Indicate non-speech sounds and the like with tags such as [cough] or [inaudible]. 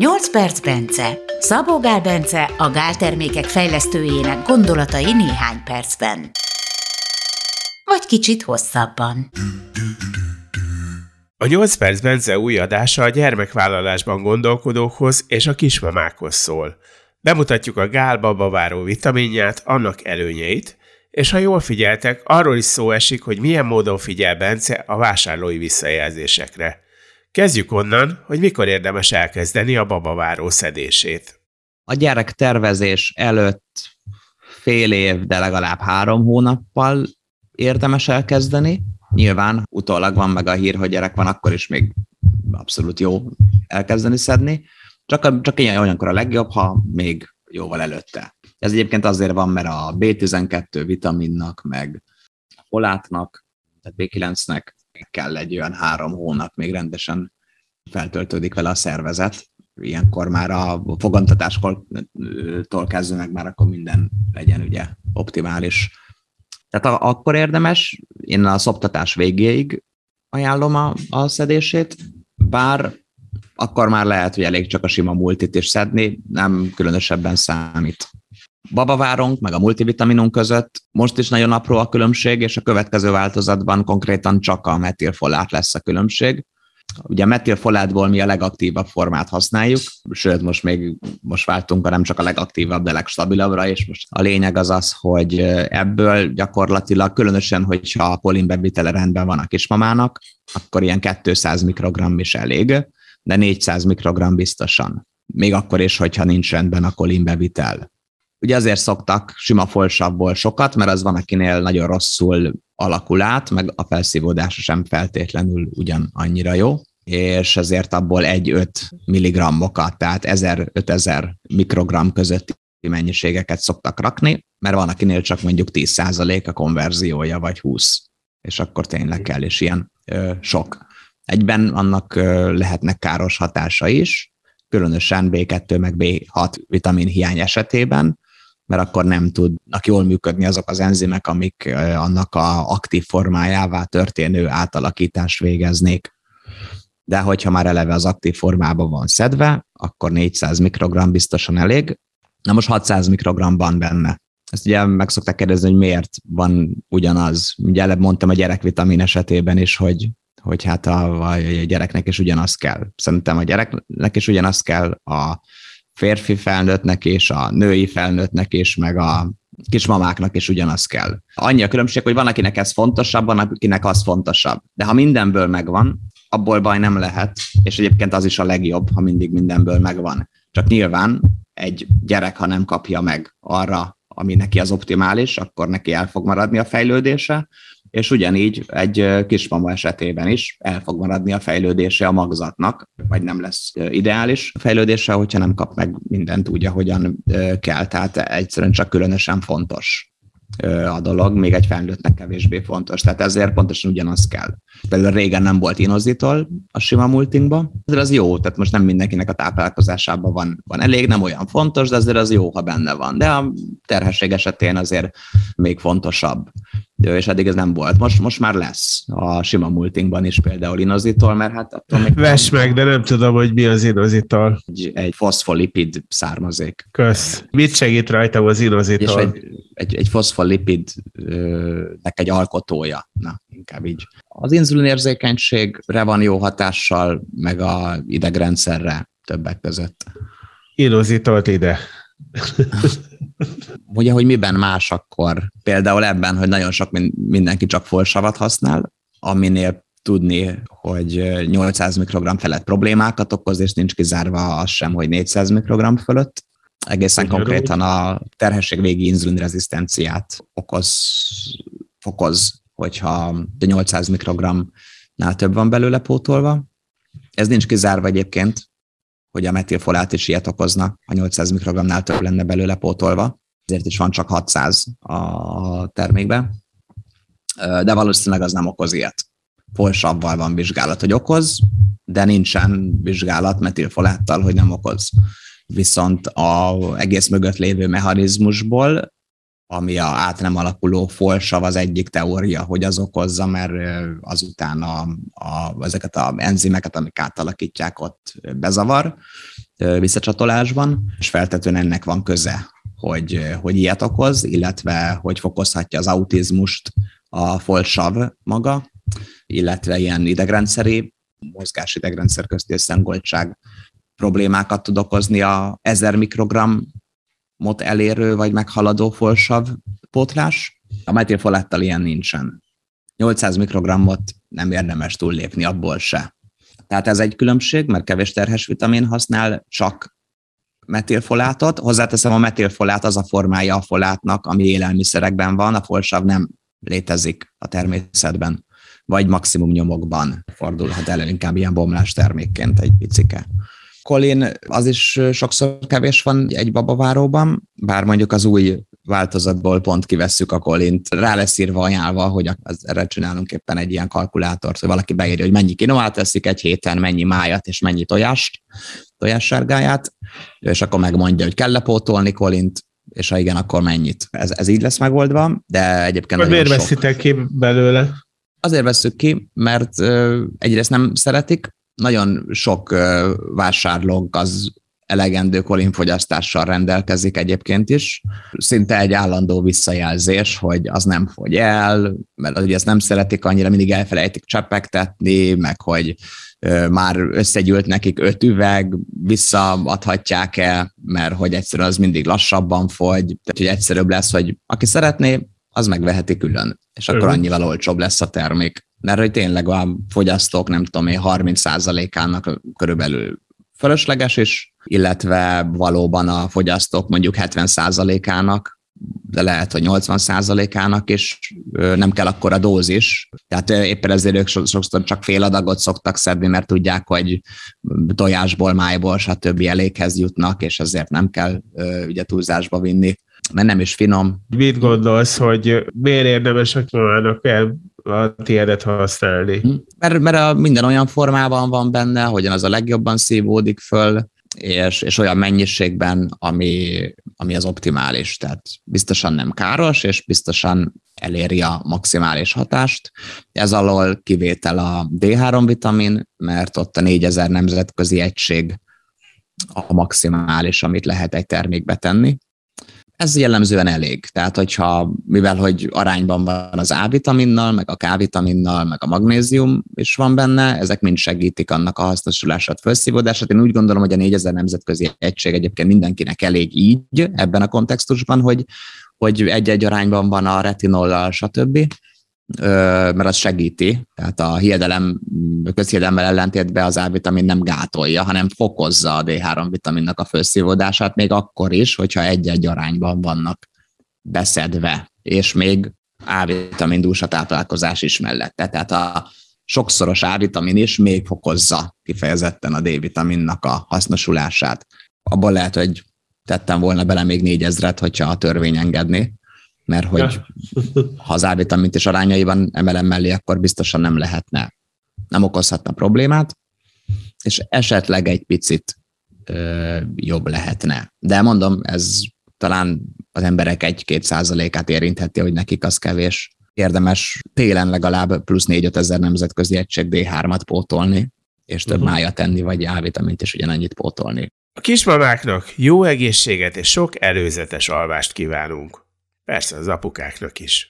8 perc Bence. Szabó Gál Bence a gáltermékek fejlesztőjének gondolatai néhány percben. Vagy kicsit hosszabban. A 8 perc Bence új adása a gyermekvállalásban gondolkodókhoz és a kismamákhoz szól. Bemutatjuk a gálba váró vitaminját, annak előnyeit, és ha jól figyeltek, arról is szó esik, hogy milyen módon figyel Bence a vásárlói visszajelzésekre. Kezdjük onnan, hogy mikor érdemes elkezdeni a babaváró szedését. A gyerek tervezés előtt fél év, de legalább három hónappal érdemes elkezdeni. Nyilván utólag van meg a hír, hogy gyerek van, akkor is még abszolút jó elkezdeni szedni. Csak, csak ilyen olyankor a legjobb, ha még jóval előtte. Ez egyébként azért van, mert a B12 vitaminnak, meg folátnak, tehát B9-nek kell egy olyan három hónap, még rendesen feltöltődik vele a szervezet. Ilyenkor már a fogantatáskor kezdve meg már akkor minden legyen ugye optimális. Tehát a, akkor érdemes, én a szoptatás végéig ajánlom a, a szedését, bár akkor már lehet, hogy elég csak a sima multit is szedni, nem különösebben számít babavárunk, meg a multivitaminunk között most is nagyon apró a különbség, és a következő változatban konkrétan csak a metilfolát lesz a különbség. Ugye a metilfolátból mi a legaktívabb formát használjuk, sőt most még most váltunk a nem csak a legaktívabb, de legstabilabbra, és most a lényeg az az, hogy ebből gyakorlatilag, különösen, hogyha a kolinbevitele rendben van a kismamának, akkor ilyen 200 mikrogram is elég, de 400 mikrogram biztosan. Még akkor is, hogyha nincs rendben a kolinbevitel. Ugye azért szoktak sima folsabból sokat, mert az van, akinél nagyon rosszul alakul át, meg a felszívódása sem feltétlenül ugyan annyira jó, és ezért abból 1-5 milligrammokat, tehát 1000-5000 mikrogram közötti mennyiségeket szoktak rakni, mert van, akinél csak mondjuk 10% a konverziója, vagy 20, és akkor tényleg kell, és ilyen ö, sok. Egyben annak ö, lehetnek káros hatása is, különösen B2 meg B6 vitamin hiány esetében, mert akkor nem tudnak jól működni azok az enzimek, amik annak a aktív formájává történő átalakítást végeznék. De hogyha már eleve az aktív formában van szedve, akkor 400 mikrogram biztosan elég. Na most 600 mikrogram van benne. Ezt ugye meg szokták kérdezni, hogy miért van ugyanaz. Ugye előbb mondtam a gyerekvitamin esetében is, hogy, hogy hát a, a gyereknek is ugyanaz kell. Szerintem a gyereknek is ugyanaz kell, a férfi felnőttnek és a női felnőttnek és meg a kismamáknak is ugyanaz kell. Annyi a különbség, hogy van, akinek ez fontosabb, van, akinek az fontosabb. De ha mindenből megvan, abból baj nem lehet, és egyébként az is a legjobb, ha mindig mindenből megvan. Csak nyilván egy gyerek, ha nem kapja meg arra, ami neki az optimális, akkor neki el fog maradni a fejlődése, és ugyanígy egy kismama esetében is el fog maradni a fejlődése a magzatnak, vagy nem lesz ideális fejlődése, hogyha nem kap meg mindent úgy, ahogyan kell. Tehát egyszerűen csak különösen fontos a dolog, még egy felnőttnek kevésbé fontos. Tehát ezért pontosan ugyanaz kell. Például régen nem volt inozitol a sima multingba, de az jó, tehát most nem mindenkinek a táplálkozásában van, van elég, nem olyan fontos, de azért az jó, ha benne van. De a terhesség esetén azért még fontosabb és eddig ez nem volt. Most, most már lesz a sima multingban is például inozitol, mert hát attól még... [laughs] Vess meg, de nem tudom, hogy mi az inozitol. Egy, egy foszfolipid származék. Kösz. Mit segít rajta az inozitol? És egy, egy, egy foszfolipidnek egy alkotója. Na, inkább így. Az inzulinérzékenységre van jó hatással, meg a idegrendszerre többek között. Inozitolt ide. [laughs] Ugye, hogy miben más akkor? Például ebben, hogy nagyon sok mindenki csak folsavat használ, aminél tudni, hogy 800 mikrogram felett problémákat okoz, és nincs kizárva az sem, hogy 400 mikrogram fölött. Egészen Ugyanúgy. konkrétan a terhesség végi inzulinrezisztenciát okoz, fokoz, hogyha 800 mikrogramnál több van belőle pótolva. Ez nincs kizárva egyébként, hogy a metilfolát is ilyet okozna, a 800 mikrogramnál több lenne belőle pótolva, ezért is van csak 600 a termékben, de valószínűleg az nem okoz ilyet. Folsabbal van vizsgálat, hogy okoz, de nincsen vizsgálat metilfoláttal, hogy nem okoz. Viszont az egész mögött lévő mechanizmusból ami a át nem alakuló folsav az egyik teória, hogy az okozza, mert azután a, a, ezeket a enzimeket, amik átalakítják, ott bezavar visszacsatolásban, és feltetően ennek van köze, hogy, hogy ilyet okoz, illetve hogy fokozhatja az autizmust a folsav maga, illetve ilyen idegrendszeri, mozgás idegrendszer közti összengoltság problémákat tud okozni a 1000 mikrogram mot elérő vagy meghaladó folsav pótlás. A metilfolettal ilyen nincsen. 800 mikrogrammot nem érdemes túllépni, abból se. Tehát ez egy különbség, mert kevés terhes vitamin használ csak metilfolátot. Hozzáteszem, a metilfolát az a formája a folátnak, ami élelmiszerekben van, a folsav nem létezik a természetben, vagy maximum nyomokban fordulhat elő, inkább ilyen bomlás termékként egy picike. Colin az is sokszor kevés van egy babaváróban, bár mondjuk az új változatból pont kivesszük a Colint. Rá lesz írva ajánlva, hogy az, erre csinálunk éppen egy ilyen kalkulátort, hogy valaki beírja, hogy mennyi kinovát teszik egy héten, mennyi májat és mennyi tojást, tojássárgáját, és akkor megmondja, hogy kell lepótolni Colint, és ha igen, akkor mennyit. Ez, ez így lesz megoldva, de egyébként Miért veszitek ki belőle? Azért veszük ki, mert egyrészt nem szeretik, nagyon sok vásárlónk az elegendő kolinfogyasztással rendelkezik egyébként is. Szinte egy állandó visszajelzés, hogy az nem fogy el, mert ugye ezt nem szeretik annyira, mindig elfelejtik csepegtetni, meg hogy már összegyűlt nekik öt üveg, visszaadhatják-e, mert hogy egyszerűen az mindig lassabban fogy, tehát hogy egyszerűbb lesz, hogy aki szeretné, az megveheti külön, és akkor annyival olcsóbb lesz a termék mert hogy tényleg a fogyasztók, nem tudom én, 30%-ának körülbelül fölösleges is, illetve valóban a fogyasztók mondjuk 70%-ának de lehet, hogy 80%-ának is nem kell akkor a dózis. Tehát éppen ezért ők sokszor csak fél adagot szoktak szedni, mert tudják, hogy tojásból, májból, stb. eléghez jutnak, és ezért nem kell ugye túlzásba vinni mert nem is finom. Mit gondolsz, hogy miért érdemes a el a tiédet használni? Hm. Mert, mert a minden olyan formában van benne, hogyan az a legjobban szívódik föl, és, és olyan mennyiségben, ami, ami az optimális. Tehát biztosan nem káros, és biztosan eléri a maximális hatást. Ez alól kivétel a D3 vitamin, mert ott a 4000 nemzetközi egység a maximális, amit lehet egy termékbe tenni ez jellemzően elég. Tehát, hogyha, mivel hogy arányban van az A-vitaminnal, meg a K-vitaminnal, meg a magnézium is van benne, ezek mind segítik annak a hasznosulását, felszívódását. Én úgy gondolom, hogy a 4000 nemzetközi egység egyébként mindenkinek elég így ebben a kontextusban, hogy, hogy egy-egy arányban van a retinollal, stb mert az segíti, tehát a hiedelem, közhiedelemmel ellentétben az A-vitamin nem gátolja, hanem fokozza a D3 vitaminnak a felszívódását, még akkor is, hogyha egy-egy arányban vannak beszedve, és még A-vitamin dús a táplálkozás is mellette. Tehát a sokszoros A-vitamin is még fokozza kifejezetten a D-vitaminnak a hasznosulását. Abban lehet, hogy tettem volna bele még négyezret, hogyha a törvény engedni, mert hogy [laughs] ha az A-vitamint is arányaiban emelem mellé, akkor biztosan nem lehetne, nem okozhatna problémát, és esetleg egy picit ö, jobb lehetne. De mondom, ez talán az emberek egy-két százalékát érintheti, hogy nekik az kevés. Érdemes télen legalább plusz 4-5 ezer nemzetközi egység D3-at pótolni, és több uh-huh. mája tenni, vagy A-vitamint is ugyanannyit pótolni. A kismamáknak jó egészséget és sok előzetes alvást kívánunk. Persze az apukáknak is.